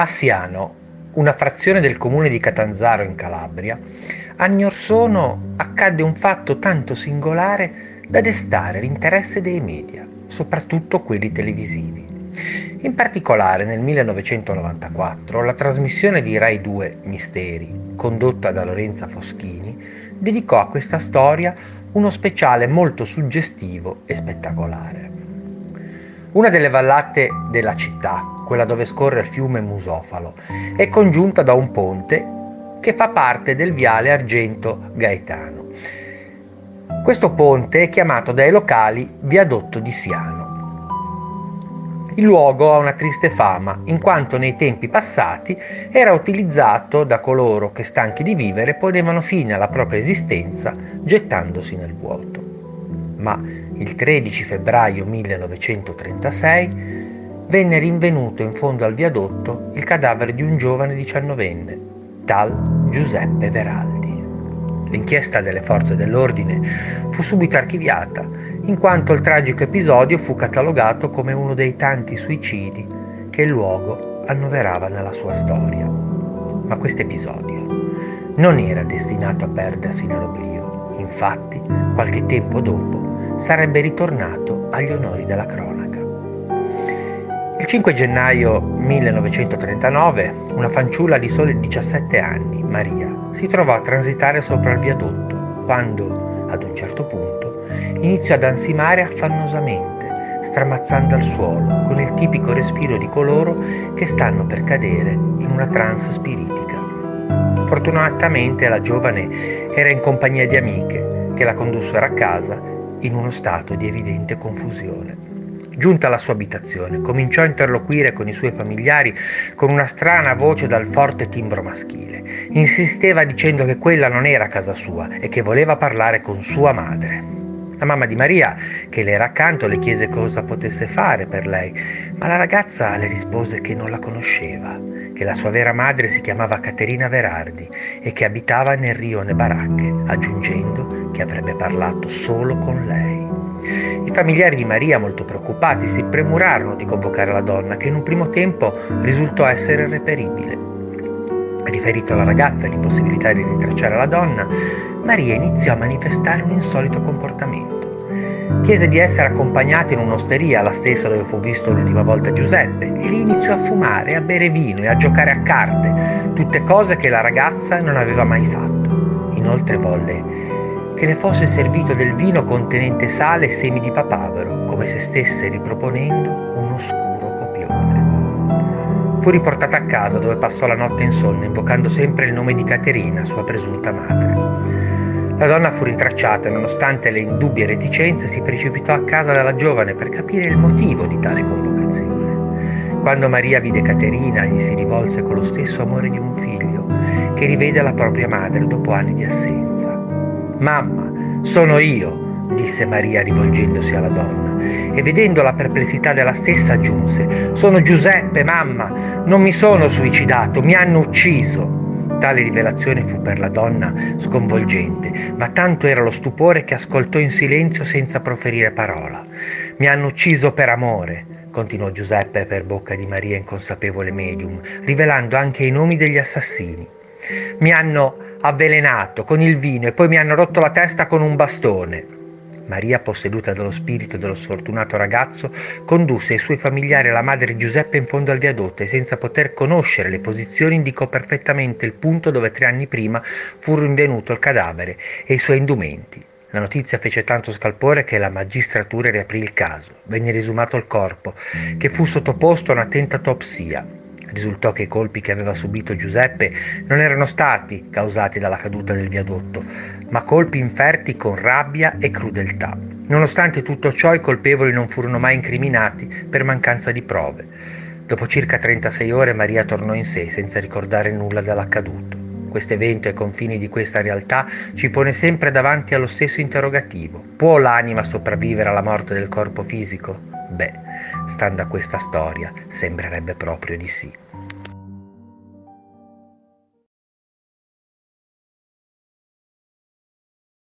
A una frazione del comune di Catanzaro in Calabria, anni or sono accadde un fatto tanto singolare da destare l'interesse dei media, soprattutto quelli televisivi. In particolare nel 1994 la trasmissione di Rai 2 Misteri, condotta da Lorenza Foschini, dedicò a questa storia uno speciale molto suggestivo e spettacolare. Una delle vallate della città, quella dove scorre il fiume Musofalo, è congiunta da un ponte che fa parte del viale Argento Gaetano. Questo ponte è chiamato dai locali Viadotto di Siano. Il luogo ha una triste fama, in quanto nei tempi passati era utilizzato da coloro che stanchi di vivere ponevano fine alla propria esistenza gettandosi nel vuoto. Ma il 13 febbraio 1936 venne rinvenuto in fondo al viadotto il cadavere di un giovane diciannovenne, tal Giuseppe Veraldi. L'inchiesta delle forze dell'ordine fu subito archiviata, in quanto il tragico episodio fu catalogato come uno dei tanti suicidi che il luogo annoverava nella sua storia. Ma questo episodio non era destinato a perdersi nell'oblio, infatti qualche tempo dopo sarebbe ritornato agli onori della cronaca. Il 5 gennaio 1939 una fanciulla di soli 17 anni, Maria, si trovò a transitare sopra il viadotto quando, ad un certo punto, iniziò ad ansimare affannosamente, stramazzando al suolo con il tipico respiro di coloro che stanno per cadere in una trance spiritica. Fortunatamente la giovane era in compagnia di amiche che la condussero a casa in uno stato di evidente confusione. Giunta alla sua abitazione, cominciò a interloquire con i suoi familiari con una strana voce dal forte timbro maschile. Insisteva dicendo che quella non era casa sua e che voleva parlare con sua madre. La mamma di Maria, che le era accanto, le chiese cosa potesse fare per lei, ma la ragazza le rispose che non la conosceva, che la sua vera madre si chiamava Caterina Verardi e che abitava nel rione Baracche, aggiungendo che avrebbe parlato solo con lei. I familiari di Maria, molto preoccupati, si premurarono di convocare la donna, che in un primo tempo risultò essere irreperibile. Riferito alla ragazza l'impossibilità di rintracciare la donna, Maria iniziò a manifestare un insolito comportamento. Chiese di essere accompagnata in un'osteria, la stessa dove fu visto l'ultima volta Giuseppe, e lì iniziò a fumare, a bere vino e a giocare a carte, tutte cose che la ragazza non aveva mai fatto. Inoltre volle che le fosse servito del vino contenente sale e semi di papavero, come se stesse riproponendo un oscuro copione. Fu riportata a casa dove passò la notte insonne, invocando sempre il nome di Caterina, sua presunta madre. La donna fu rintracciata e nonostante le indubbie reticenze si precipitò a casa della giovane per capire il motivo di tale convocazione. Quando Maria vide Caterina gli si rivolse con lo stesso amore di un figlio che rivede la propria madre dopo anni di assenza. Mamma, sono io, disse Maria rivolgendosi alla donna, e vedendo la perplessità della stessa aggiunse, sono Giuseppe, mamma, non mi sono suicidato, mi hanno ucciso. Tale rivelazione fu per la donna sconvolgente, ma tanto era lo stupore che ascoltò in silenzio senza proferire parola. Mi hanno ucciso per amore, continuò Giuseppe per bocca di Maria inconsapevole medium, rivelando anche i nomi degli assassini. Mi hanno avvelenato con il vino e poi mi hanno rotto la testa con un bastone. Maria, posseduta dallo spirito dello sfortunato ragazzo, condusse i suoi familiari e la madre Giuseppe in fondo al viadotto e senza poter conoscere le posizioni indicò perfettamente il punto dove tre anni prima fu rinvenuto il cadavere e i suoi indumenti. La notizia fece tanto scalpore che la magistratura riaprì il caso. Venne risumato il corpo, che fu sottoposto a un'attenta autopsia. Risultò che i colpi che aveva subito Giuseppe non erano stati causati dalla caduta del viadotto, ma colpi inferti con rabbia e crudeltà. Nonostante tutto ciò i colpevoli non furono mai incriminati per mancanza di prove. Dopo circa 36 ore Maria tornò in sé senza ricordare nulla dell'accaduto. Questo evento ai confini di questa realtà ci pone sempre davanti allo stesso interrogativo. Può l'anima sopravvivere alla morte del corpo fisico? Beh, stando a questa storia, sembrerebbe proprio di sì.